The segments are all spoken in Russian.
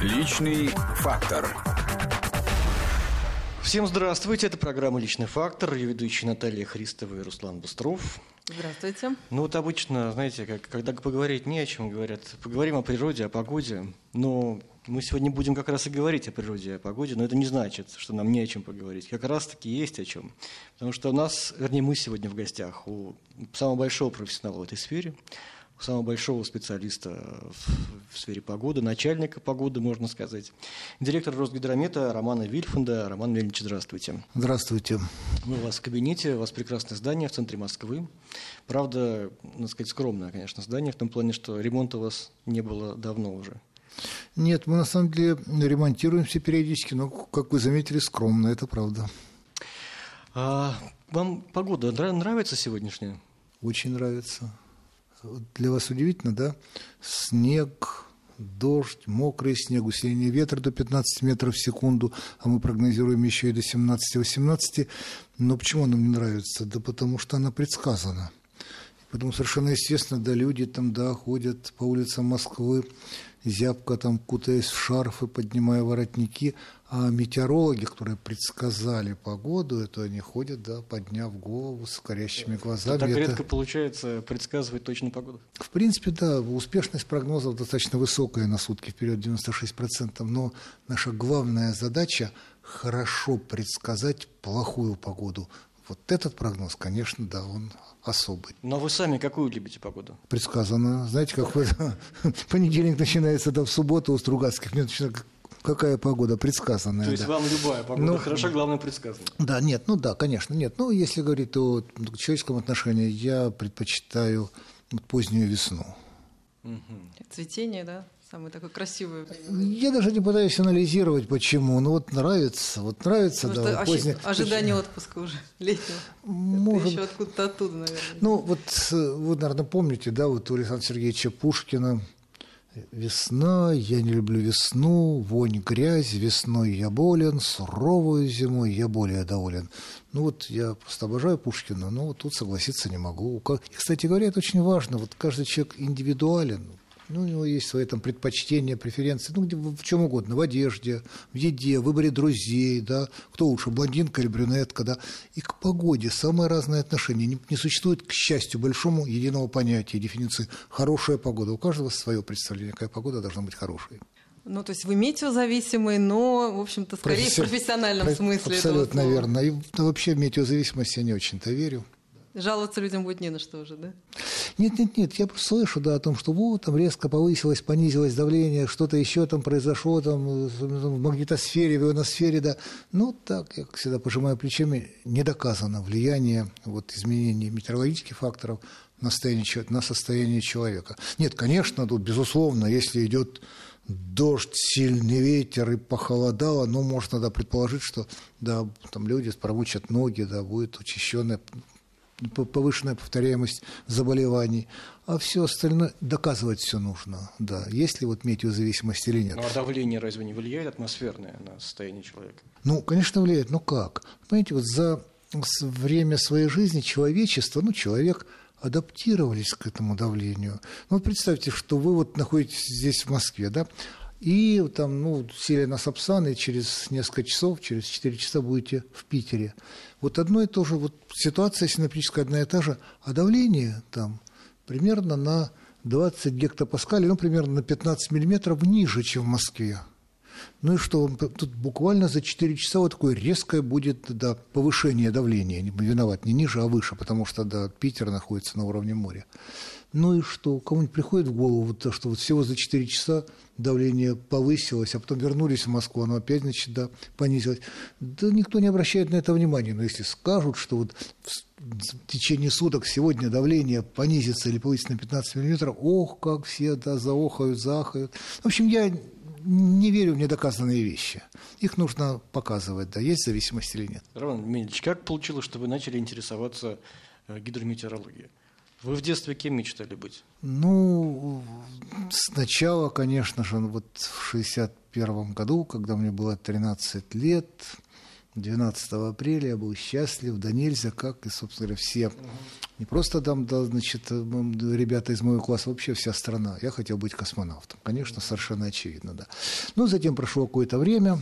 Личный фактор. Всем здравствуйте, это программа «Личный фактор», ее ведущие Наталья Христова и Руслан Быстров. Здравствуйте. Ну вот обычно, знаете, как, когда поговорить не о чем, говорят, поговорим о природе, о погоде, но мы сегодня будем как раз и говорить о природе, о погоде, но это не значит, что нам не о чем поговорить. Как раз-таки есть о чем. Потому что у нас, вернее, мы сегодня в гостях у самого большого профессионала в этой сфере – самого большого специалиста в, в сфере погоды, начальника погоды, можно сказать. Директор Росгидромета Романа Вильфанда. Роман Леонидович, здравствуйте. Здравствуйте. Мы у вас в кабинете, у вас прекрасное здание в центре Москвы. Правда, надо сказать, скромное, конечно, здание, в том плане, что ремонта у вас не было давно уже. Нет, мы на самом деле ремонтируемся периодически, но, как вы заметили, скромно, это правда. А вам погода нравится сегодняшняя? Очень нравится для вас удивительно, да? Снег, дождь, мокрый снег, усиление ветра до 15 метров в секунду, а мы прогнозируем еще и до 17-18. Но почему нам не нравится? Да потому что она предсказана. Поэтому совершенно естественно, да, люди там, да, ходят по улицам Москвы, зябко там, кутаясь в шарфы, поднимая воротники, а метеорологи, которые предсказали погоду, это они ходят, да, подняв голову с горящими глазами. Так это... редко получается предсказывать точно погоду? В принципе, да, успешность прогнозов достаточно высокая на сутки, вперед 96%, но наша главная задача – хорошо предсказать плохую погоду. Вот этот прогноз, конечно, да, он особый. Но вы сами какую любите погоду? Предсказано. Знаете, как вы, понедельник начинается, да, в субботу у Стругацких, мне начинает какая погода предсказанная. То есть да. вам любая погода ну, хорошо, главное предсказана. Да, нет, ну да, конечно, нет. Ну, если говорить о человеческом отношении, я предпочитаю позднюю весну. Угу. Цветение, да? Самое такое красивое Я даже не пытаюсь анализировать, почему. Ну вот нравится, вот нравится, Потому да. Поздне... Ожидание отпуска уже летнего. Может... Это еще откуда-то оттуда, наверное. Ну вот вы, наверное, помните, да, вот у Александра Сергеевича Пушкина Весна, я не люблю весну, вонь, грязь, весной я болен, суровую зимой я более доволен. Ну вот я просто обожаю Пушкина, но вот тут согласиться не могу. И, кстати говоря, это очень важно, вот каждый человек индивидуален, ну, у него есть свои там предпочтения, преференции, ну, где, в чем угодно, в одежде, в еде, в выборе друзей, да, кто лучше, блондинка или брюнетка, да, и к погоде самые разные отношения. Не, не существует, к счастью, большому единого понятия, дефиниции «хорошая погода». У каждого свое представление, какая погода должна быть хорошей. Ну, то есть вы метеозависимый, но, в общем-то, скорее Професси... в профессиональном Про... смысле. Абсолютно верно. И вообще в метеозависимость я не очень-то верю. Жаловаться людям будет не на что уже, да? Нет, нет, нет, я просто слышу, да, о том, что вот там резко повысилось, понизилось давление, что-то еще там произошло там в магнитосфере, в ионосфере, да. Ну, так, я всегда пожимаю плечами, не доказано влияние вот, изменений метеорологических факторов на состояние, на состояние человека. Нет, конечно, тут, безусловно, если идет дождь, сильный ветер и похолодало, ну, можно да, предположить, что да, там люди промучат ноги, да, будет учащенное повышенная повторяемость заболеваний, а все остальное доказывать все нужно, да, есть ли вот метеозависимость или нет. Ну а давление разве не влияет атмосферное на состояние человека? Ну, конечно, влияет, но как? Понимаете, вот за время своей жизни человечество, ну, человек адаптировались к этому давлению. Ну, представьте, что вы вот находитесь здесь, в Москве, да, и там, ну, сели на Сапсан, и через несколько часов, через 4 часа будете в Питере. Вот одно и то же, вот ситуация синаптическая одна и та же, а давление там примерно на 20 гектопаскалей, ну, примерно на 15 миллиметров ниже, чем в Москве. Ну и что, тут буквально за 4 часа вот такое резкое будет да, повышение давления. Виноват не ниже, а выше, потому что да, Питер находится на уровне моря. Ну и что, кому-нибудь приходит в голову то, что вот всего за 4 часа давление повысилось, а потом вернулись в Москву, оно опять, значит, да, понизилось. Да никто не обращает на это внимания. Но если скажут, что вот в течение суток сегодня давление понизится или повысится на 15 миллиметров, ох, как все да, заохают, заахают. В общем, я не верю в недоказанные вещи. Их нужно показывать, да, есть зависимость или нет. Роман Дмитриевич, как получилось, что вы начали интересоваться э, гидрометеорологией? Вы в детстве кем мечтали быть? Ну, сначала, конечно же, вот в 61 году, когда мне было 13 лет, 12 апреля я был счастлив, да нельзя, как и, собственно говоря, все. Не просто там, да, значит, ребята из моего класса, вообще вся страна. Я хотел быть космонавтом. Конечно, совершенно очевидно, да. Но затем прошло какое-то время,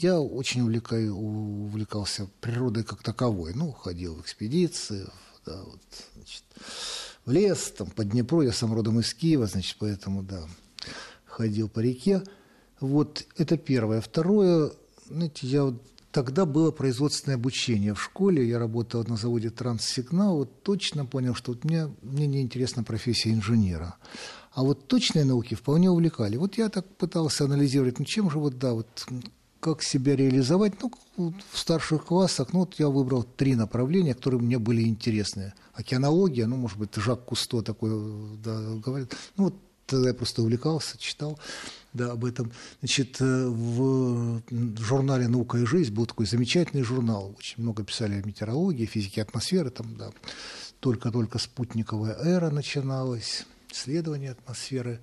я очень увлекаю, увлекался природой как таковой. Ну, ходил в экспедиции, да, вот, значит, в лес, там, по Днепру, я сам родом из Киева, значит, поэтому, да, ходил по реке. Вот это первое. Второе, знаете, я вот Тогда было производственное обучение в школе, я работал на заводе «Транссигнал», вот точно понял, что вот мне, мне неинтересна профессия инженера. А вот точные науки вполне увлекали. Вот я так пытался анализировать, ну чем же вот, да, вот как себя реализовать, ну, в старших классах, ну, вот я выбрал три направления, которые мне были интересны. Океанология, ну, может быть, Жак Кусто такой да, говорит, ну, вот тогда я просто увлекался, читал да, об этом. Значит, э, в журнале «Наука и жизнь» был такой замечательный журнал. Очень много писали о метеорологии, физике атмосферы. Там, да, только-только спутниковая эра начиналась, исследование атмосферы.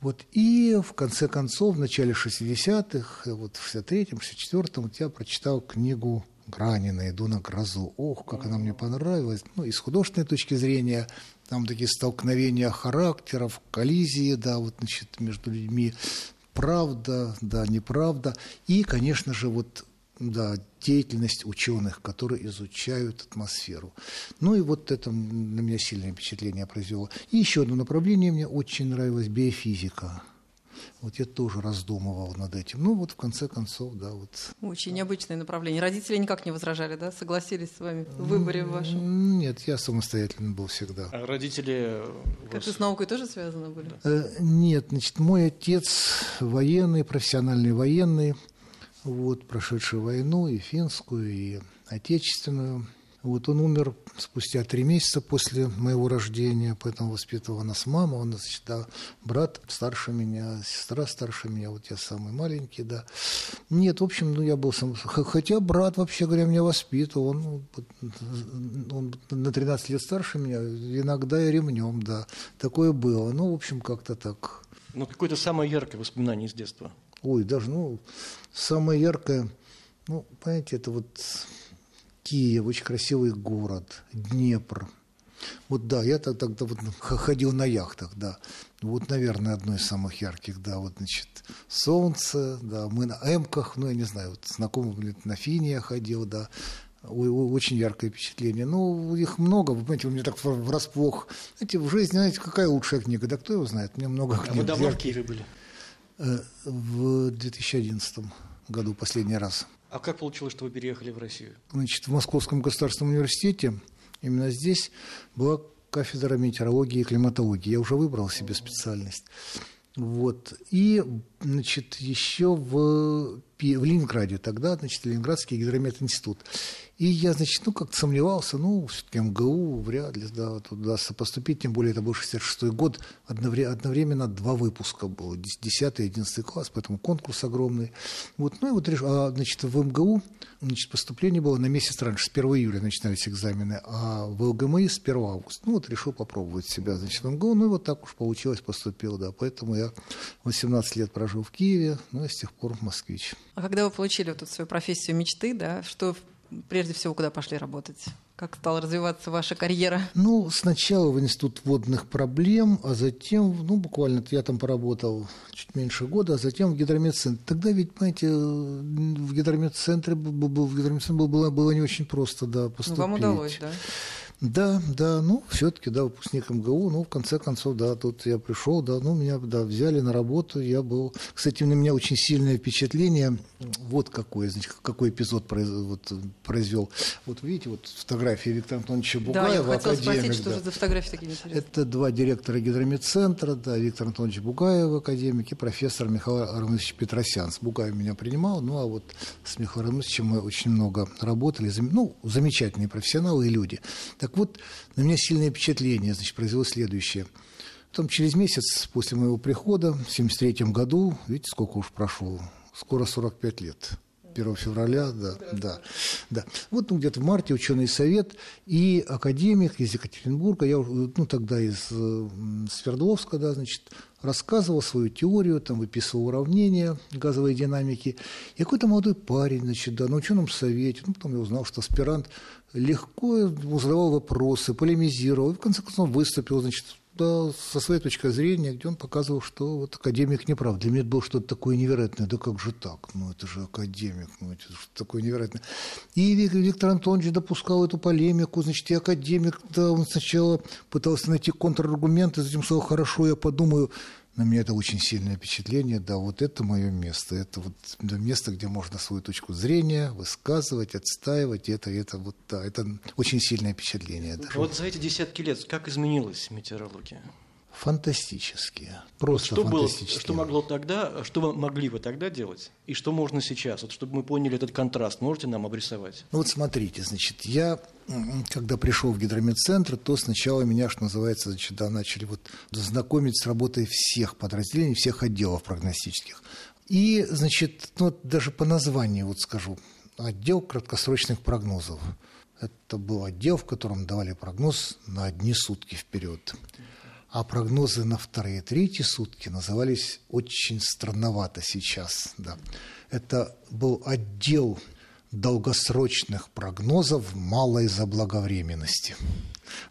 Вот, и в конце концов, в начале 60-х, вот в 63-м, 64-м, вот я прочитал книгу Гранина «Иду на грозу». Ох, как она мне понравилась. Ну, и с художественной точки зрения, там такие столкновения характеров, коллизии, да, вот, значит, между людьми, правда, да, неправда. И, конечно же, вот да, деятельность ученых, которые изучают атмосферу. Ну и вот это на меня сильное впечатление произвело. И еще одно направление мне очень нравилось – биофизика. Вот я тоже раздумывал над этим. Ну, вот в конце концов, да, вот. Очень необычное направление. Родители никак не возражали, да? Согласились с вами в выборе вашем? Нет, я самостоятельно был всегда. А родители... Как вас... с наукой тоже связаны были? Э, нет, значит, мой отец военный, профессиональный военный, вот, прошедший войну и финскую, и отечественную. Вот он умер спустя три месяца после моего рождения, поэтому воспитывала нас мама, он значит, да, брат старше меня, сестра старше меня, вот я самый маленький, да. Нет, в общем, ну я был сам, хотя брат, вообще говоря, меня воспитывал, он, он на 13 лет старше меня, иногда и ремнем, да, такое было, ну, в общем, как-то так. Ну, какое-то самое яркое воспоминание из детства? Ой, даже, ну, самое яркое, ну, понимаете, это вот Киев, очень красивый город, Днепр. Вот да, я тогда, тогда вот ходил на яхтах, да. Вот, наверное, одно из самых ярких, да, вот, значит, солнце, да, мы на эмках, ну, я не знаю, вот знакомый, блин, на Фине я ходил, да, очень яркое впечатление. Ну, их много, вы понимаете, у меня так врасплох. Знаете, в жизни, знаете, какая лучшая книга, да кто его знает, мне много книг. А вы давно в Киеве были? Э, в 2011 году последний раз. А как получилось, что вы переехали в Россию? Значит, в Московском государственном университете именно здесь была кафедра метеорологии и климатологии. Я уже выбрал себе специальность. Вот. И, значит, еще в, в Ленинграде тогда, значит, Ленинградский гидрометинститут. И я, значит, ну, как-то сомневался, ну, все-таки МГУ вряд ли, да, удастся поступить, тем более это был 66-й год, одновременно два выпуска было, 10 и 11 класс, поэтому конкурс огромный. Вот, ну, и вот, а, значит, в МГУ, значит, поступление было на месяц раньше, с 1 июля начинались экзамены, а в ЛГМИ с 1 августа. Ну, вот решил попробовать себя, значит, в МГУ, ну, и вот так уж получилось, поступил, да, поэтому я 18 лет прожил в Киеве, ну, и с тех пор москвич. А когда вы получили вот эту свою профессию мечты, да, что прежде всего, куда пошли работать? Как стала развиваться ваша карьера? Ну, сначала в Институт водных проблем, а затем, ну, буквально я там поработал чуть меньше года, а затем в гидромедцентре. Тогда ведь, понимаете, в гидромедцентре, в гидромедцентре было, было не очень просто, да, поступить. Ну, вам удалось, да? Да, да, ну, все-таки, да, выпускник МГУ, ну, в конце концов, да, тут я пришел, да, ну, меня, да, взяли на работу, я был... Кстати, на меня очень сильное впечатление, вот какой, значит, какой эпизод произ... вот, произвел. Вот видите, вот фотография Виктора Антоновича Бугаева, Да, я хотела спросить, что же за фотографии такие интересные? Это два директора гидромедцентра, да, Виктор Антонович Бугаев, академик, и профессор Михаил Арманович Петросян. С Бугаевым меня принимал, ну, а вот с Михаилом Армановичем мы очень много работали, ну, замечательные профессионалы и люди. Так так вот, на меня сильное впечатление значит, произвело следующее. Потом через месяц после моего прихода, в 1973 году, видите, сколько уж прошло, скоро 45 лет. 1 февраля, да, да, да. Вот ну, где-то в марте ученый совет и академик из Екатеринбурга, я ну, тогда из э, Свердловска, да, значит, рассказывал свою теорию, там выписывал уравнения газовой динамики. И какой-то молодой парень, значит, да, на ученом совете, ну, потом я узнал, что аспирант легко задавал вопросы, полемизировал, и в конце концов выступил, значит, да, со своей точки зрения, где он показывал, что вот академик не прав. Для меня это было что-то такое невероятное. Да как же так? Ну, это же академик, ну, это что такое невероятное. И Виктор Антонович допускал эту полемику, значит, и академик, да, он сначала пытался найти контраргументы, затем сказал, хорошо, я подумаю, на меня это очень сильное впечатление. Да, вот это мое место. Это вот место, где можно свою точку зрения высказывать, отстаивать. Это, это, вот, да, это очень сильное впечатление. Да. Вот за эти десятки лет как изменилась метеорология? Фантастические. Просто что фантастические. Было, что могло тогда, что вы могли вы тогда делать, и что можно сейчас? Вот чтобы мы поняли этот контраст, можете нам обрисовать? Ну вот смотрите, значит, я когда пришел в гидрометцентр, то сначала меня, что называется, значит, да, начали вот знакомить с работой всех подразделений, всех отделов прогностических. И, значит, ну, вот даже по названию вот скажу, отдел краткосрочных прогнозов. Это был отдел, в котором давали прогноз на одни сутки вперед. А прогнозы на вторые и третьи сутки назывались очень странновато сейчас. Да. Это был отдел долгосрочных прогнозов малой заблаговременности.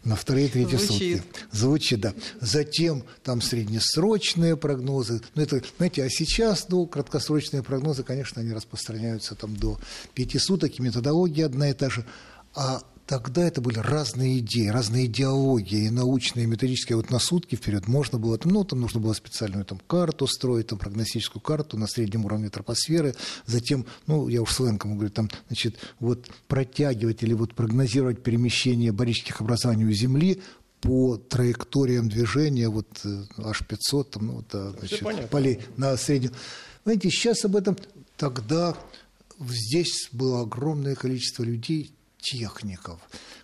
На вторые и третьи Звучит. сутки. Звучит, да. Затем там среднесрочные прогнозы. Ну, это, знаете, а сейчас, ну, краткосрочные прогнозы, конечно, они распространяются там до пяти суток, и методология одна и та же. А тогда это были разные идеи, разные идеологии, и научные, и методические. Вот на сутки вперед можно было, ну, там нужно было специальную там, карту строить, там, прогностическую карту на среднем уровне тропосферы, затем, ну, я уж сленком говорю, там, значит, вот протягивать или вот прогнозировать перемещение барических образований у Земли по траекториям движения, вот H500, там, ну, вот, а, значит, полей на среднем. Знаете, сейчас об этом тогда здесь было огромное количество людей, техников,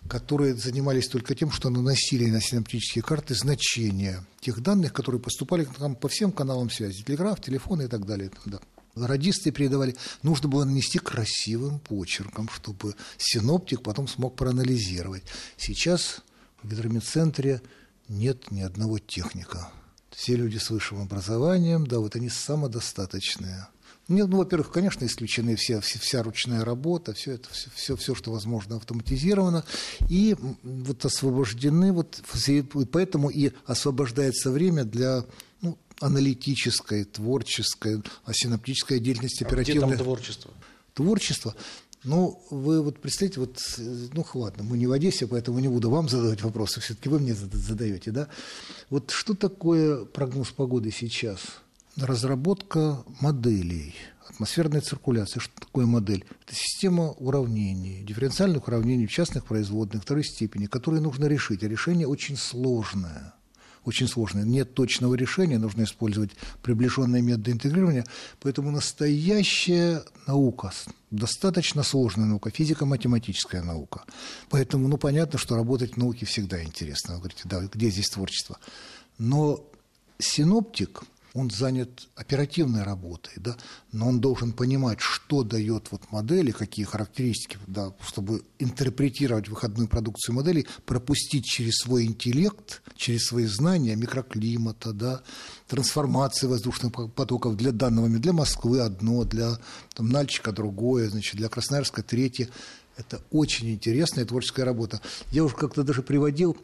которые занимались только тем, что наносили на синаптические карты значения тех данных, которые поступали по всем каналам связи, телеграф, телефон и так далее. Да. Радисты передавали, нужно было нанести красивым почерком, чтобы синоптик потом смог проанализировать. Сейчас в гидрометцентре нет ни одного техника. Все люди с высшим образованием, да, вот они самодостаточные. Нет, ну, во-первых, конечно, исключены все, все, вся ручная работа, все это, все, все, все, что возможно, автоматизировано, и вот освобождены, вот, поэтому и освобождается время для ну, аналитической, творческой, асинаптической деятельности а оперативной. Где там творчество? Творчество. Ну, вы вот представьте, вот, ну, ладно, мы не в Одессе, поэтому не буду вам задавать вопросы, все-таки вы мне задаете, да? Вот что такое прогноз погоды сейчас – разработка моделей атмосферной циркуляции. Что такое модель? Это система уравнений, дифференциальных уравнений в частных производных второй степени, которые нужно решить. А решение очень сложное. Очень сложное. Нет точного решения, нужно использовать приближенные методы интегрирования. Поэтому настоящая наука, достаточно сложная наука, физико-математическая наука. Поэтому, ну, понятно, что работать в науке всегда интересно. Вы говорите, да, где здесь творчество? Но синоптик – он занят оперативной работой, да, но он должен понимать, что дает вот модели, какие характеристики, да, чтобы интерпретировать выходную продукцию модели, пропустить через свой интеллект, через свои знания микроклимата, да, трансформации воздушных потоков для данного, для Москвы одно, для там, Нальчика другое, значит, для Красноярска третье. Это очень интересная творческая работа. Я уже как-то даже приводил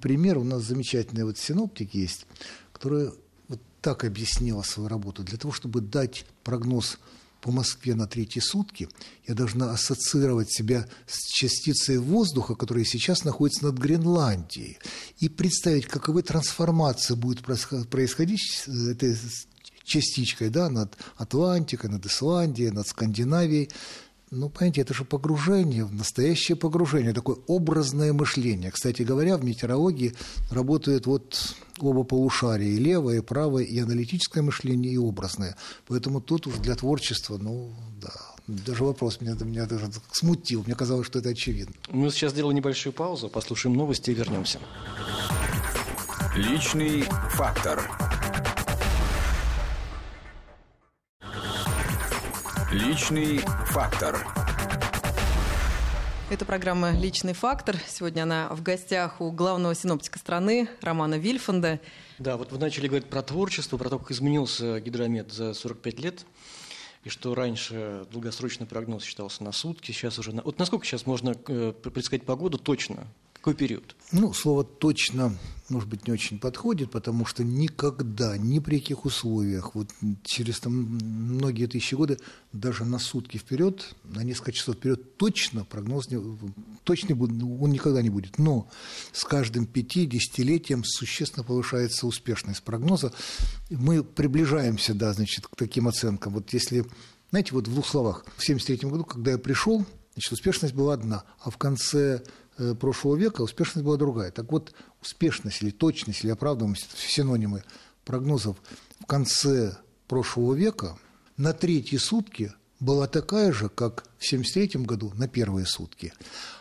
пример, у нас замечательный вот синоптик есть, который так объяснила свою работу. Для того, чтобы дать прогноз по Москве на третьи сутки, я должна ассоциировать себя с частицей воздуха, которая сейчас находится над Гренландией, и представить, каковы трансформации будет происходить с этой частичкой да, над Атлантикой, над Исландией, над Скандинавией. Ну, понимаете, это же погружение, настоящее погружение, такое образное мышление. Кстати говоря, в метеорологии работают вот оба полушария, и левое, и правое, и аналитическое мышление, и образное. Поэтому тут уж для творчества, ну, да, даже вопрос меня, меня даже смутил. Мне казалось, что это очевидно. Мы сейчас сделаем небольшую паузу, послушаем новости и вернемся. Личный фактор. Личный фактор. Это программа «Личный фактор». Сегодня она в гостях у главного синоптика страны Романа Вильфанда. Да, вот вы начали говорить про творчество, про то, как изменился гидромет за 45 лет, и что раньше долгосрочный прогноз считался на сутки, сейчас уже... На... Вот насколько сейчас можно э, предсказать погоду точно? Какой период? Ну, слово «точно», может быть, не очень подходит, потому что никогда, ни при каких условиях, вот через там, многие тысячи годы, даже на сутки вперед, на несколько часов вперед, точно прогноз не, точно он никогда не будет. Но с каждым пяти десятилетием существенно повышается успешность прогноза. Мы приближаемся, да, значит, к таким оценкам. Вот если, знаете, вот в двух словах, в 1973 году, когда я пришел, значит, успешность была одна, а в конце прошлого века успешность была другая. Так вот, успешность или точность или оправданность, синонимы прогнозов в конце прошлого века на третьи сутки была такая же, как в 1973 году на первые сутки.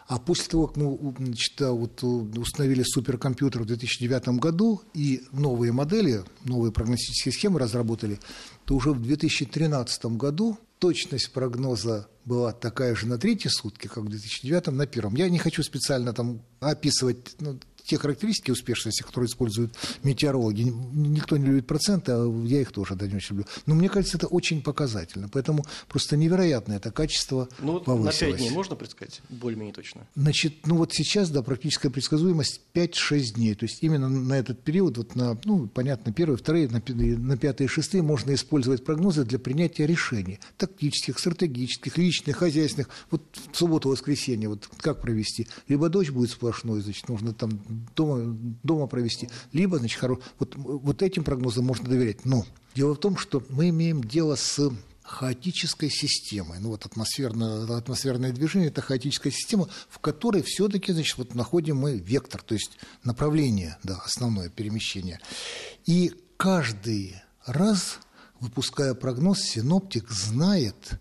А после того, как мы значит, вот, установили суперкомпьютер в 2009 году и новые модели, новые прогностические схемы разработали, то уже в 2013 году точность прогноза была такая же на третьи сутки, как в 2009 на первом. Я не хочу специально там описывать ну, те характеристики успешности, которые используют метеорологи. Никто не любит проценты, а я их тоже да, не очень люблю. Но мне кажется, это очень показательно. Поэтому просто невероятное это качество Ну, вот повысилось. на 5 дней можно предсказать? Более-менее точно. Значит, ну вот сейчас, да, практическая предсказуемость 5-6 дней. То есть именно на этот период, вот на, ну, понятно, первые, вторые, на, на пятые шестые можно использовать прогнозы для принятия решений. Тактических, стратегических, личных, хозяйственных. Вот в субботу-воскресенье, вот как провести? Либо дождь будет сплошной, значит, нужно там дома, дома провести, либо, значит, хоро... вот, вот этим прогнозам можно доверять. Но дело в том, что мы имеем дело с хаотической системой. Ну вот атмосферное, атмосферное движение – это хаотическая система, в которой все-таки значит, вот находим мы вектор, то есть направление, да, основное перемещение. И каждый раз, выпуская прогноз, синоптик знает,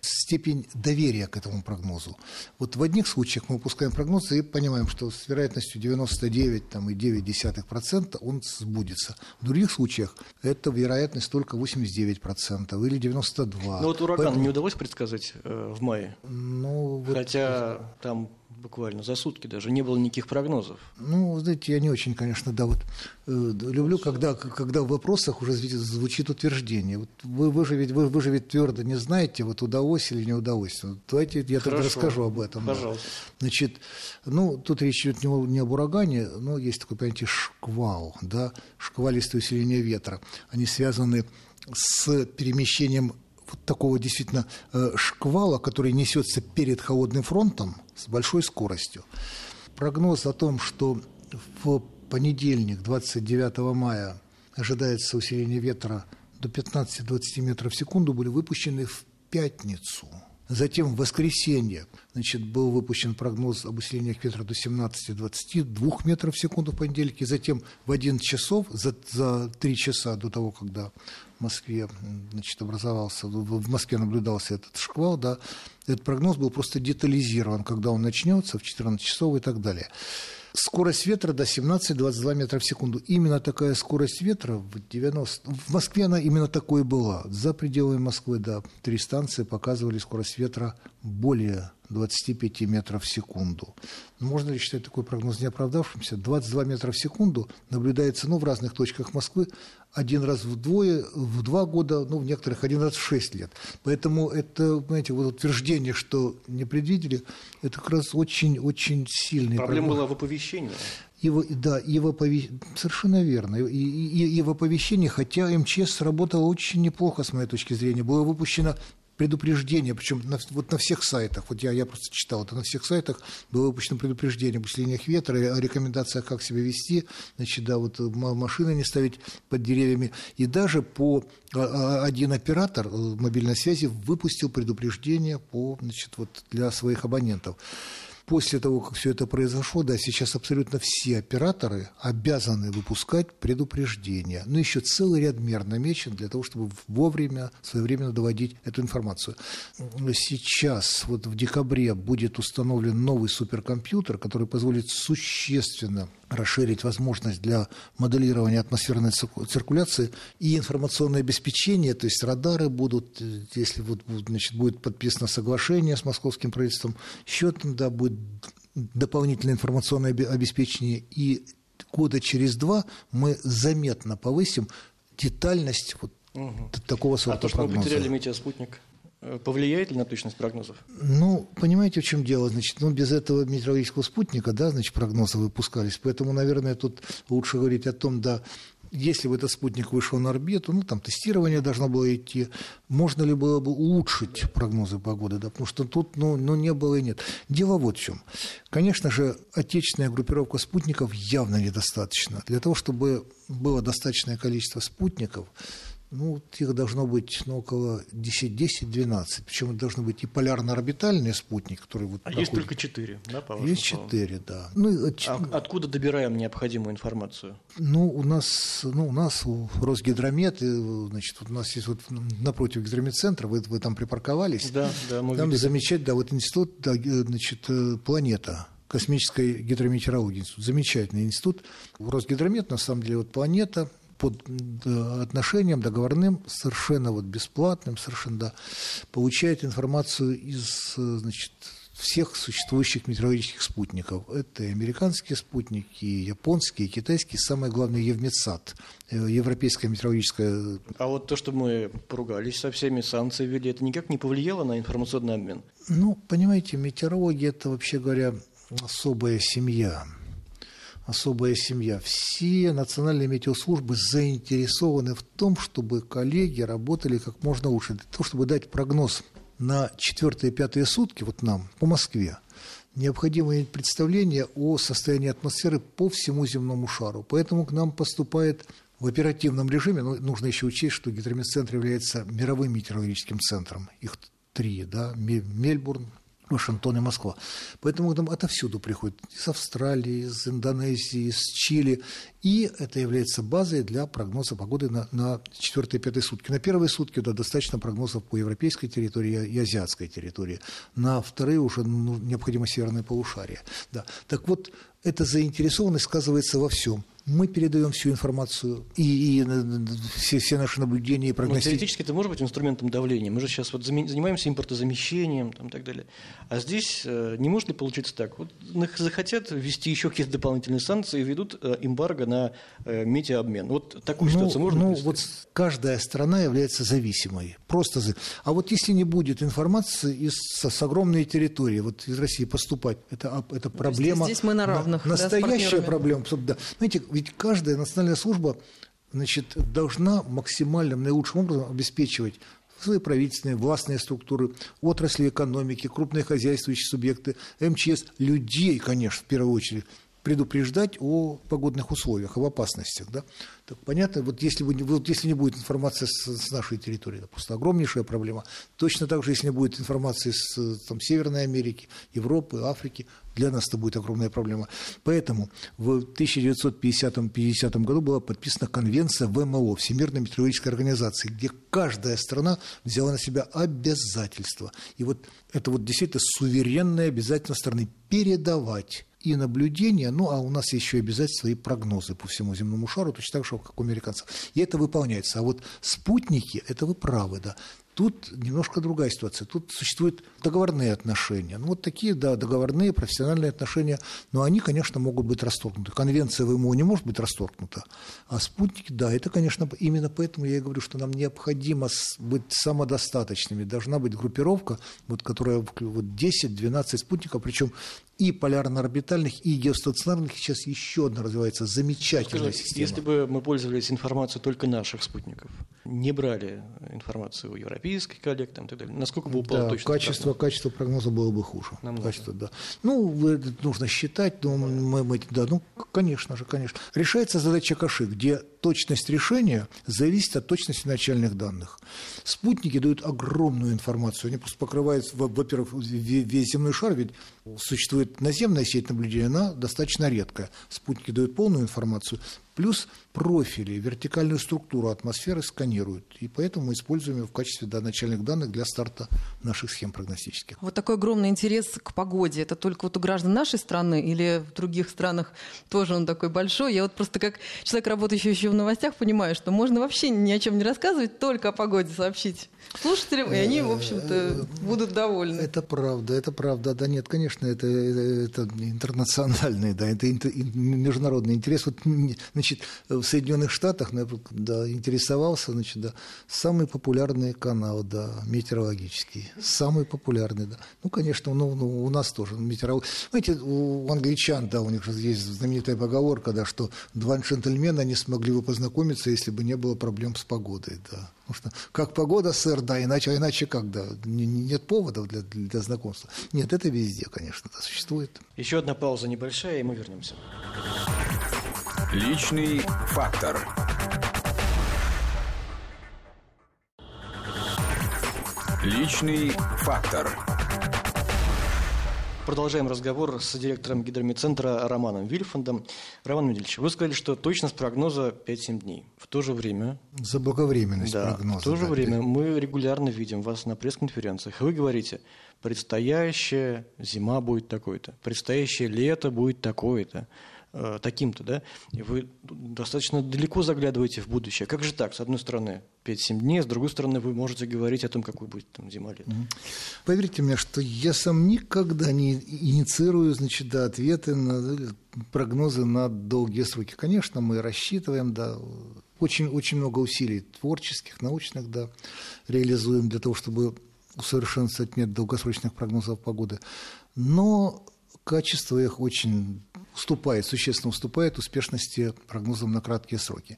степень доверия к этому прогнозу. Вот в одних случаях мы выпускаем прогноз и понимаем, что с вероятностью 99,9% он сбудется. В других случаях это вероятность только 89% или 92%. Но вот ураган Поэтому... не удалось предсказать э, в мае? Ну, вот... Хотя там буквально за сутки даже не было никаких прогнозов. Ну, знаете, я не очень, конечно, да, вот э, люблю, когда, когда в вопросах уже звучит утверждение. Вот вы, вы, же ведь, вы, вы же ведь твердо не знаете, вот удалось или не удалось. Вот давайте я тогда расскажу об этом. Пожалуйста. Да. Значит, ну, тут речь идет не, не об урагане, но есть такое понятие шквал, да, шквалистое усиление ветра. Они связаны с перемещением вот такого действительно э, шквала, который несется перед холодным фронтом с большой скоростью. Прогноз о том, что в понедельник, 29 мая, ожидается усиление ветра до 15-20 метров в секунду, были выпущены в пятницу. Затем в воскресенье значит, был выпущен прогноз об усилениях ветра до 17-22 метров в секунду в понедельник. И затем в 11 часов, за, за 3 часа до того, когда Москве значит, образовался, в Москве наблюдался этот шквал, да, этот прогноз был просто детализирован, когда он начнется, в 14 часов и так далее. Скорость ветра до 17-22 метра в секунду. Именно такая скорость ветра в 90... В Москве она именно такой была. За пределами Москвы, да, три станции показывали скорость ветра более 25 метров в секунду. Но можно ли считать такой прогноз неоправдавшимся? 22 метра в секунду наблюдается ну, в разных точках Москвы один раз в, двое, в два года, ну, в некоторых один раз в шесть лет. Поэтому это, знаете, вот утверждение, что не предвидели, это как раз очень-очень сильный Проблема прогноз. была в оповещении. Его, да, его оповещ... совершенно верно. И, и, и в оповещении, хотя МЧС работала очень неплохо, с моей точки зрения, было выпущено предупреждение, причем на, вот на всех сайтах, вот я, я просто читал это, на всех сайтах было выпущено предупреждение об усилениях ветра, о рекомендациях, как себя вести, значит, да, вот машины не ставить под деревьями, и даже по а, а, один оператор э, мобильной связи выпустил предупреждение по, значит, вот для своих абонентов. После того, как все это произошло, да, сейчас абсолютно все операторы обязаны выпускать предупреждения. Но еще целый ряд мер намечен для того, чтобы вовремя, своевременно доводить эту информацию. Сейчас, вот в декабре, будет установлен новый суперкомпьютер, который позволит существенно расширить возможность для моделирования атмосферной циркуляции и информационное обеспечение, то есть радары будут, если вот, значит, будет подписано соглашение с московским правительством, еще да, будет дополнительное информационное обеспечение, и года через два мы заметно повысим детальность вот угу. такого сорта А то, что прогноза. мы потеряли метеоспутник, повлияет ли на точность прогнозов? Ну, понимаете, в чем дело? Значит, ну, без этого метеорологического спутника, да, значит, прогнозы выпускались. Поэтому, наверное, тут лучше говорить о том, да, если бы этот спутник вышел на орбиту, ну, там тестирование должно было идти, можно ли было бы улучшить прогнозы погоды, да, потому что тут, ну, ну, не было и нет. Дело вот в чем. Конечно же, отечественная группировка спутников явно недостаточно. Для того, чтобы было достаточное количество спутников, ну, их должно быть ну, около 10-12. Причем это должны быть и полярно-орбитальные спутники, которые вот А проходят. есть только четыре, да, по Есть словам? четыре, да. Ну, и, А откуда добираем необходимую информацию? ну, у нас, ну, у нас у Росгидромет, значит, у нас есть вот напротив гидрометцентра, вы, вы там припарковались. Да, да, мы Там видели. замечательно, да, вот институт, да, значит, э, планета, космической гидрометеорологии институт, замечательный институт. Росгидромет, на самом деле, вот планета, под отношением договорным, совершенно вот бесплатным, совершенно, да, получает информацию из, э, значит, всех существующих метеорологических спутников. Это и американские спутники, и японские, и китайские, самое главное, Евметсат, э, Европейская метеорологическая А вот то, что мы поругались со всеми, санкции ввели, это никак не повлияло на информационный обмен? Ну, понимаете, метеорология – это, вообще говоря, особая семья. Особая семья. Все национальные метеослужбы заинтересованы в том, чтобы коллеги работали как можно лучше. Для того, чтобы дать прогноз на четвертые и пятые сутки, вот нам, по Москве, необходимо иметь представление о состоянии атмосферы по всему земному шару. Поэтому к нам поступает в оперативном режиме, ну, нужно еще учесть, что гидрометцентр является мировым метеорологическим центром. Их три, да, Ме- Мельбурн, Вашингтон и Москва. Поэтому к нам отовсюду приходят из Австралии, из Индонезии, из Чили. И это является базой для прогноза погоды на, на 4 пятые сутки. На первые сутки да, достаточно прогнозов по европейской территории и азиатской территории. На вторые уже ну, необходимо северное полушарие. Да. Так вот, эта заинтересованность сказывается во всем. Мы передаем всю информацию и, и, э, все, все наши наблюдения и Ну, прогностики. теоретически это может быть инструментом давления. Мы же сейчас вот занимаемся импортозамещением там, и так далее. А здесь э, не может ли получиться так? Вот захотят ввести еще какие-то дополнительные санкции и ведут э, эмбарго на э, метеообмен. Вот такую ситуацию можно ну, вот каждая страна является зависимой. Просто за... А вот если не будет информации из, с, с огромной территории, вот из России поступать, это, а, это проблема... здесь мы на равных, да, с Настоящая проблема. Да. Знаете, ведь каждая национальная служба значит, должна максимальным, наилучшим образом обеспечивать свои правительственные, властные структуры, отрасли экономики, крупные хозяйствующие субъекты, МЧС, людей, конечно, в первую очередь, предупреждать о погодных условиях, об опасностях. Да? Так понятно, вот если, бы, вот если не будет информации с, с нашей территории, это просто огромнейшая проблема. Точно так же, если не будет информации с там, Северной Америки, Европы, Африки, для нас это будет огромная проблема. Поэтому в 1950 году была подписана конвенция ВМО, Всемирной метеорологической организации, где каждая страна взяла на себя обязательства. И вот это вот действительно суверенное обязательство страны передавать и наблюдения, ну, а у нас еще обязательства и прогнозы по всему земному шару, точно так же, как у американцев. И это выполняется. А вот спутники, это вы правы, да. Тут немножко другая ситуация. Тут существуют договорные отношения. Ну, вот такие, да, договорные, профессиональные отношения, но они, конечно, могут быть расторгнуты. Конвенция ВМО не может быть расторгнута, а спутники, да, это, конечно, именно поэтому я и говорю, что нам необходимо быть самодостаточными. Должна быть группировка, вот, которая вот 10-12 спутников, причем и полярно-орбитальных, и геостационарных. Сейчас еще одна развивается замечательная Скажите, система. если бы мы пользовались информацией только наших спутников, не брали информацию у европейских коллег там, и так далее? Насколько бы упала да, точность качество, прогноза? качество прогноза было бы хуже. Намного. Качество, да. Ну, это нужно считать, но мы, мы- да, ну, конечно же, конечно. Решается задача Каши, где точность решения зависит от точности начальных данных. Спутники дают огромную информацию, они просто покрывают, во- во-первых, ве- весь земной шар, ведь существует наземная сеть наблюдения, она достаточно редкая. Спутники дают полную информацию, плюс профили, вертикальную структуру атмосферы сканируют. И поэтому мы используем ее в качестве начальных данных для старта наших схем прогностических. Вот такой огромный интерес к погоде. Это только вот у граждан нашей страны или в других странах тоже он такой большой? Я вот просто как человек, работающий еще в новостях, понимаю, что можно вообще ни о чем не рассказывать, только о погоде сообщить слушателям, и они, в общем-то, будут довольны. Это правда, это правда. Да нет, конечно, это, это, интернациональный, да, это интер- ин- международный интерес. Вот, м, значит, в Соединенных Штатах, ну, да, интересовался, значит, да, самый популярный канал, да, метеорологический, самый популярный, да. Ну, конечно, ну, ну, у нас тоже метеоролог. Знаете, у англичан, да, у них же есть знаменитая поговорка, да, что два джентльмена не смогли бы познакомиться, если бы не было проблем с погодой, да. Потому что как погода, сэр, да, иначе, а иначе как, да, не- не- нет поводов для, для знакомства. Нет, это везде, конечно, да, существует. Еще одна пауза небольшая, и мы вернемся. Личный фактор. Личный фактор. Продолжаем разговор с директором гидромедцентра Романом Вильфандом. Роман Медельевич, вы сказали, что точность прогноза 5-7 дней. В то же время, Заблаговременность да, прогноза. в то же да, время мы регулярно видим вас на пресс-конференциях. Вы говорите, предстоящая зима будет такой-то, предстоящее лето будет такое-то, э, таким-то, да? И вы достаточно далеко заглядываете в будущее. Как же так? С одной стороны, 5-7 дней, с другой стороны, вы можете говорить о том, какой будет там зима-лето. Поверьте мне, что я сам никогда не инициирую, значит, да, ответы на прогнозы на долгие сроки. Конечно, мы рассчитываем, да, очень, очень много усилий творческих, научных, да, реализуем для того, чтобы усовершенствовать метод долгосрочных прогнозов погоды. Но качество их очень уступает, существенно уступает успешности прогнозам на краткие сроки.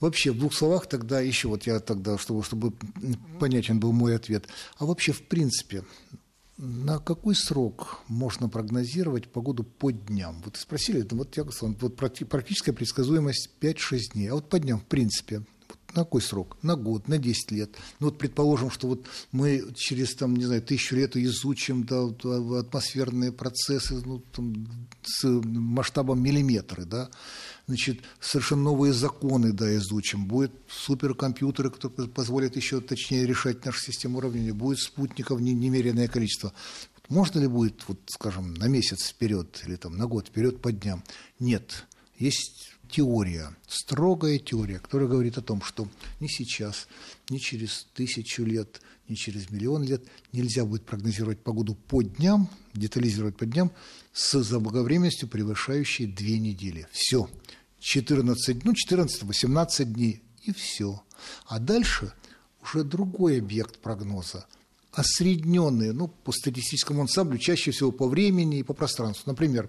Вообще, в двух словах тогда еще, вот я тогда, чтобы, чтобы понятен был мой ответ, а вообще, в принципе, на какой срок можно прогнозировать погоду по дням? Вот спросили, ну вот я говорю, вот практи- практическая предсказуемость 5-6 дней, а вот по дням, в принципе, на какой срок? На год, на 10 лет. Ну вот предположим, что вот мы через, там, не знаю, тысячу лет изучим да, а, атмосферные процессы ну, там, с масштабом миллиметры, да, значит, совершенно новые законы, да, изучим, будет суперкомпьютеры, которые позволят еще точнее решать нашу систему уравнения, будет спутников не- немеренное количество. Можно ли будет, вот, скажем, на месяц вперед или там, на год вперед по дням? Нет. Есть теория, строгая теория, которая говорит о том, что ни сейчас, ни через тысячу лет, ни через миллион лет нельзя будет прогнозировать погоду по дням, детализировать по дням с заблаговременностью, превышающей две недели. Все. 14, ну, 14-18 дней, и все. А дальше уже другой объект прогноза осредненные, ну, по статистическому ансамблю, чаще всего по времени и по пространству. Например,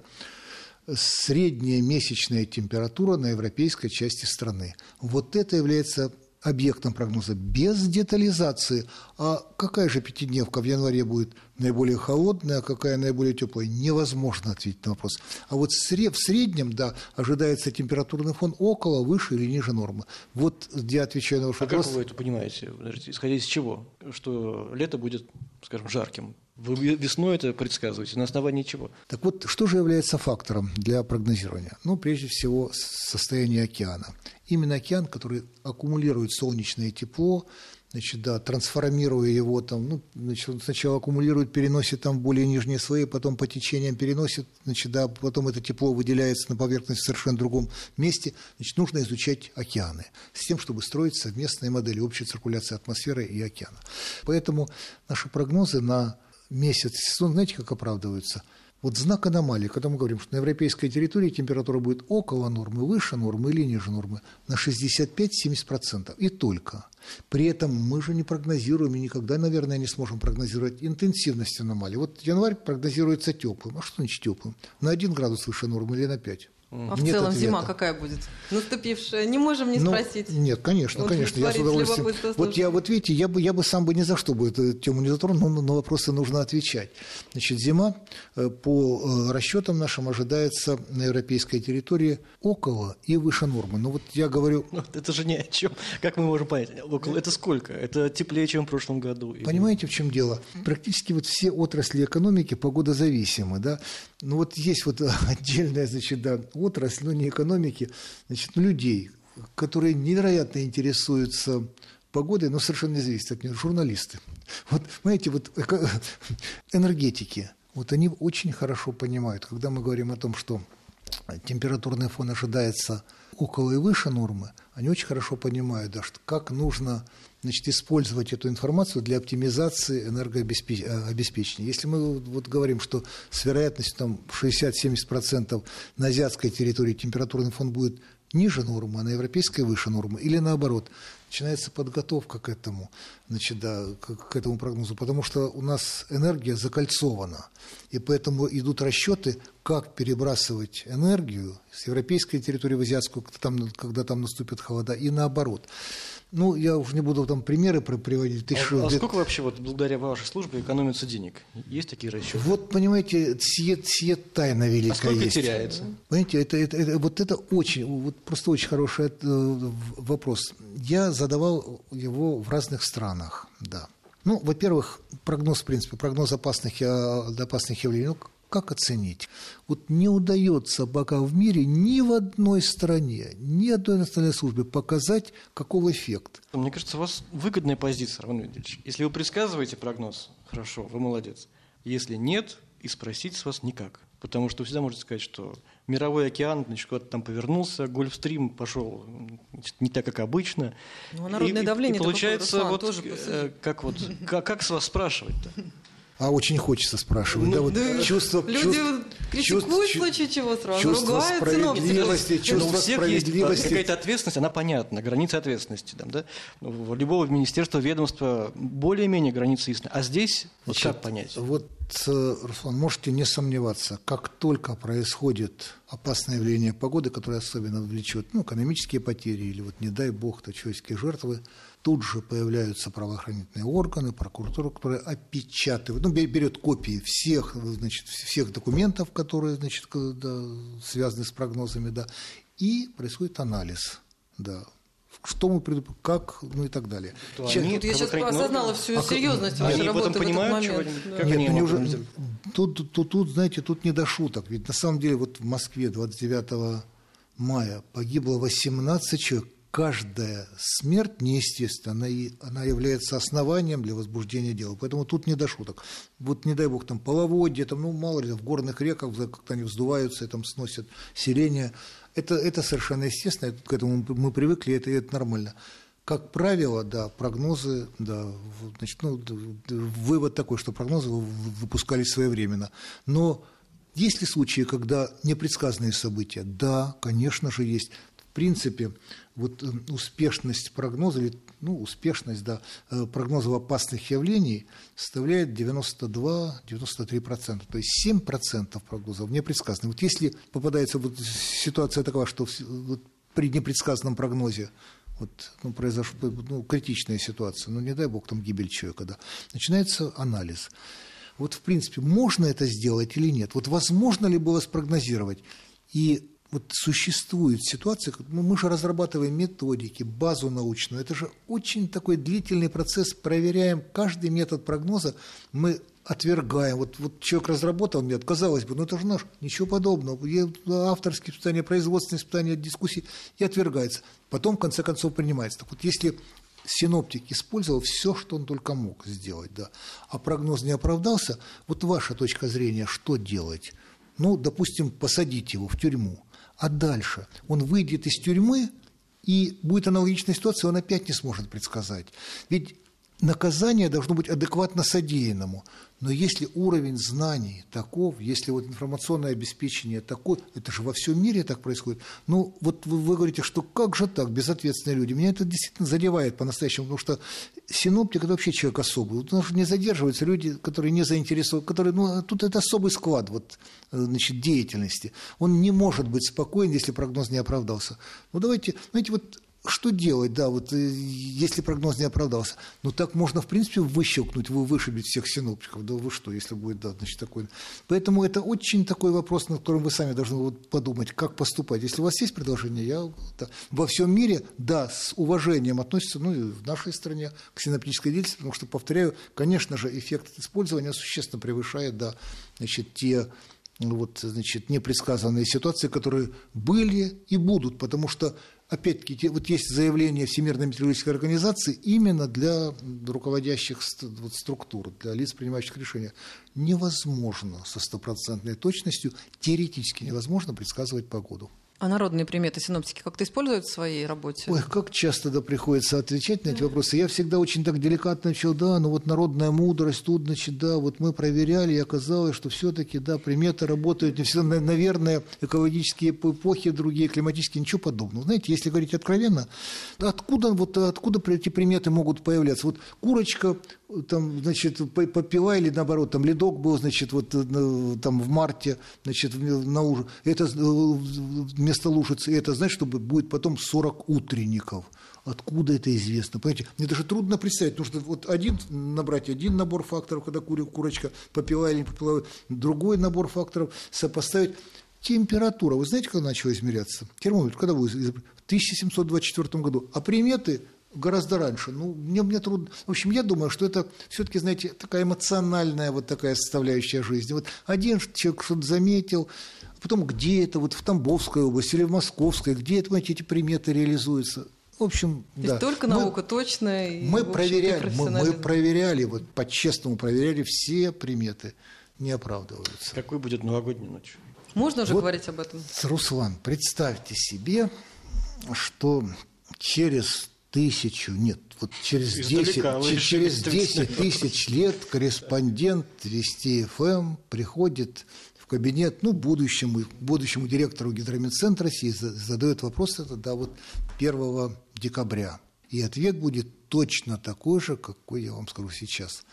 средняя месячная температура на европейской части страны. Вот это является объектом прогноза без детализации. А какая же пятидневка в январе будет наиболее холодная, а какая наиболее теплая? Невозможно ответить на вопрос. А вот в сре- в среднем, да, ожидается температурный фон около, выше или ниже нормы. Вот где отвечаю на ваш А как вопрос. вы это понимаете? Подождите, исходя из чего? Что лето будет, скажем, жарким. Вы ве- весной это предсказываете. На основании чего? Так вот, что же является фактором для прогнозирования? Ну, прежде всего, состояние океана. Именно океан, который аккумулирует солнечное тепло, значит, да, трансформируя его там, ну, значит, он сначала аккумулирует, переносит там в более нижние слои, потом по течениям переносит, значит, да, потом это тепло выделяется на поверхность в совершенно другом месте. Значит, нужно изучать океаны с тем, чтобы строить совместные модели общей циркуляции атмосферы и океана. Поэтому наши прогнозы на месяц, сезон, знаете, как оправдываются? Вот знак аномалии, когда мы говорим, что на европейской территории температура будет около нормы, выше нормы или ниже нормы, на 65-70%. И только. При этом мы же не прогнозируем и никогда, наверное, не сможем прогнозировать интенсивность аномалии. Вот январь прогнозируется теплым. А что значит теплым? На 1 градус выше нормы или на 5? А в Нет целом ответа. зима какая будет? Наступившая. Не можем не Ну, спросить. Нет, конечно, Вот конечно. Я с удовольствием. Вот я, вот видите, я бы, я бы сам бы ни за что бы эту тему не затронул, но на вопросы нужно отвечать. Значит, зима э, по э, расчетам нашим ожидается на европейской территории около и выше нормы. Ну вот я говорю, Ну, это же ни о чем. Как мы можем понять? Около, это сколько? Это теплее, чем в прошлом году. Или- Понимаете, в чем дело? Практически вот все отрасли экономики погодозависимы, да. Ну вот есть вот отдельная, значит, да, отрасль, ну не экономики, значит, ну, людей, которые невероятно интересуются погодой, но совершенно не зависит от них, журналисты. Вот, знаете, вот энергетики, вот они очень хорошо понимают, когда мы говорим о том, что температурный фон ожидается около и выше нормы, они очень хорошо понимают, да, что как нужно значит, использовать эту информацию для оптимизации энергообеспечения. Если мы вот говорим, что с вероятностью там, 60-70% на азиатской территории температурный фон будет ниже нормы, а на европейской выше нормы, или наоборот, начинается подготовка к этому, значит, да, к, к этому прогнозу, потому что у нас энергия закольцована, и поэтому идут расчеты, как перебрасывать энергию с европейской территории в азиатскую, когда там, когда там наступят холода, и наоборот. Ну, я уже не буду там примеры при- приводить. Ты А, а сколько вообще вот благодаря вашей службе экономится денег? Есть такие расчеты? Вот, понимаете, сие, сие тайна великая А сколько есть. теряется? Понимаете, это, это- это- вот это очень, вот просто очень хороший э, вопрос. Я задавал его в разных странах, да. Ну, во-первых, прогноз, в принципе, прогноз опасных, э, опасных явлений, ну, как оценить? Вот не удается пока в мире ни в одной стране, ни одной национальной службе показать, каков эффект. Мне кажется, у вас выгодная позиция, Роман Владимирович. Если вы предсказываете прогноз, хорошо, вы молодец. Если нет, и спросить с вас никак. Потому что вы всегда можете сказать, что мировой океан значит, куда-то там повернулся, гольфстрим пошел значит, не так, как обычно. Ну, а народное И- и- давление-то И получается, вот, тоже э, как вот, как, как с вас спрашивать-то? А очень хочется спрашивать, да, вот Да, чувство, Люди чувство- критикуют чувство- в случае чего сразу, чувство ругают справедливости, Но чувство у всех есть справедливости. какая-то ответственность, она понятна, границы ответственности. Там, да? У любого министерства, ведомства более-менее границы ясны. А здесь вот Значит, как понять? Вот, э, Руслан, можете не сомневаться, как только происходит опасное явление погоды, которое особенно влечет ну, экономические потери или, вот, не дай бог, то человеческие жертвы, тут же появляются правоохранительные органы, прокуратура, которые опечатывают, ну, бе- берет копии всех, значит, всех документов, которые значит, да, связаны с прогнозами, да, и происходит анализ, да, что мы предуп... как, ну и так далее. То Щас- они- Тут я сейчас осознала всю А серьезность вашей в этом работы в этот понимают, чего момент. они- Да. как Нет, они могут уже тут, тут, тут, знаете, тут не до шуток. Ведь на самом деле вот в Москве 29 мая погибло 18 человек. Каждая смерть неестественна, и, она является основанием для возбуждения дела. Поэтому тут не до шуток. Вот не дай бог там половодье, там, ну мало ли, в горных реках как-то они вздуваются, и там сносят селение. Это, это совершенно естественно, к этому мы привыкли, это, это нормально. Как правило, да, прогнозы, да, значит, ну, вывод такой, что прогнозы выпускались своевременно. Но есть ли случаи, когда непредсказанные события? Да, конечно же, есть. Принципе, вот э, успешность прогноза, или, ну, успешность, да, э, прогнозов опасных явлений составляет 92-93%. То есть 7% прогнозов непредсказанных. Вот если попадается вот ситуация такова, что вот при непредсказанном прогнозе вот, ну, произошла ну, критичная ситуация, ну, не дай бог, там гибель человека, да, начинается анализ. Вот, в принципе, можно это сделать или нет? Вот возможно ли было спрогнозировать? И вот существует ситуация, мы же разрабатываем методики, базу научную, это же очень такой длительный процесс, проверяем каждый метод прогноза, мы отвергаем. Вот, вот человек разработал метод, казалось бы, ну это же наш, ничего подобного. Авторские испытания, производственные испытания, дискуссии, и отвергается. Потом, в конце концов, принимается. Так вот, если синоптик использовал все, что он только мог сделать, да, а прогноз не оправдался, вот ваша точка зрения, что делать? Ну, допустим, посадить его в тюрьму, а дальше он выйдет из тюрьмы, и будет аналогичная ситуация, он опять не сможет предсказать. Ведь наказание должно быть адекватно содеянному. Но если уровень знаний таков, если вот информационное обеспечение такое, это же во всем мире так происходит. Ну, вот вы, вы говорите, что как же так, безответственные люди. Меня это действительно задевает по-настоящему, потому что синоптик – это вообще человек особый. Вот у нас не задерживаются люди, которые не заинтересованы, которые, ну, тут это особый склад вот, значит, деятельности. Он не может быть спокоен, если прогноз не оправдался. Ну, давайте, знаете, вот что делать, да, вот э, если прогноз не оправдался? Ну, так можно, в принципе, выщелкнуть, вы вышибить всех синоптиков. Да вы что, если будет, да, значит, такой. Поэтому это очень такой вопрос, над которым вы сами должны вот подумать, как поступать. Если у вас есть предложение, я да. во всем мире, да, с уважением относятся, ну, и в нашей стране к синоптической деятельности, потому что, повторяю, конечно же, эффект использования существенно превышает, да, значит, те вот, значит, непредсказанные ситуации, которые были и будут, потому что опять-таки, вот есть заявление Всемирной метеорологической организации именно для руководящих структур, для лиц, принимающих решения. Невозможно со стопроцентной точностью, теоретически невозможно предсказывать погоду. А народные приметы синоптики как-то используют в своей работе? Ой, как часто да, приходится отвечать на эти вопросы. Я всегда очень так деликатно начал, да, ну вот народная мудрость, тут, значит, да, вот мы проверяли, и оказалось, что все-таки, да, приметы работают не всегда, наверное, экологические эпохи, другие климатические, ничего подобного. Знаете, если говорить откровенно, откуда, вот, откуда эти приметы могут появляться? Вот курочка там, значит, попила или наоборот, там ледок был, значит, вот там в марте, значит, на ужин. Это вместо лужицы, это значит, что будет потом 40 утренников. Откуда это известно? Понимаете, мне даже трудно представить, потому что вот один набрать один набор факторов, когда курочка попила или не попила, другой набор факторов сопоставить. Температура, вы знаете, когда начала измеряться? Термометр, когда был? В 1724 году. А приметы гораздо раньше. Ну, мне, мне трудно. В общем, я думаю, что это все-таки, знаете, такая эмоциональная вот такая составляющая жизни. Вот один человек что-то заметил, потом где это, вот в Тамбовской области или в Московской, где это, знаете, эти приметы реализуются. В общем, То да. есть только наука мы, точная. Мы проверяли, мы, мы проверяли, вот по-честному проверяли все приметы, не оправдываются. Какой будет новогодняя ночь? Можно уже вот, говорить об этом? Руслан, представьте себе, что через тысячу, нет, вот через Издалека 10, через 10 тысяч лет корреспондент Вести ФМ приходит в кабинет, ну, будущему, будущему директору Гидромедцентра России задает вопрос это, да, вот 1 декабря. И ответ будет точно такой же, какой я вам скажу сейчас.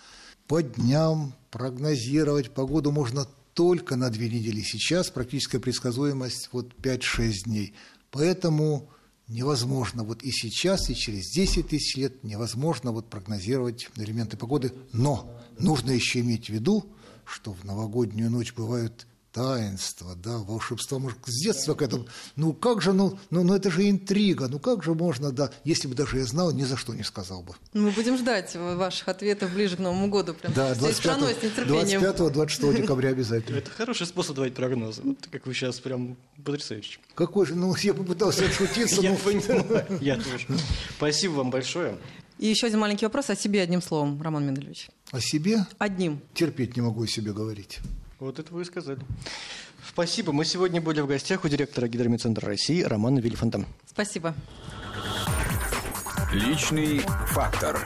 По дням прогнозировать погоду можно только на две недели. Сейчас практическая предсказуемость вот 5-6 дней. Поэтому невозможно вот и сейчас, и через 10 тысяч лет невозможно вот прогнозировать элементы погоды. Но нужно еще иметь в виду, что в новогоднюю ночь бывают таинство, да, волшебство, может, с детства к этому, ну как же, ну, ну, ну это же интрига, ну как же можно, да, если бы даже я знал, ни за что не сказал бы. Мы будем ждать ваших ответов ближе к Новому году, прям да, 25-26 декабря обязательно. Это хороший способ давать прогнозы, вот, как вы сейчас прям потрясающий. Какой же, ну я попытался отшутиться, Я понимаю, я тоже. Спасибо вам большое. И еще один маленький вопрос о себе одним словом, Роман Менделевич. О себе? Одним. Терпеть не могу о себе говорить. Вот это вы и сказали. Спасибо. Мы сегодня были в гостях у директора Гидромедцентра России Романа Вильфанта. Спасибо. Личный фактор.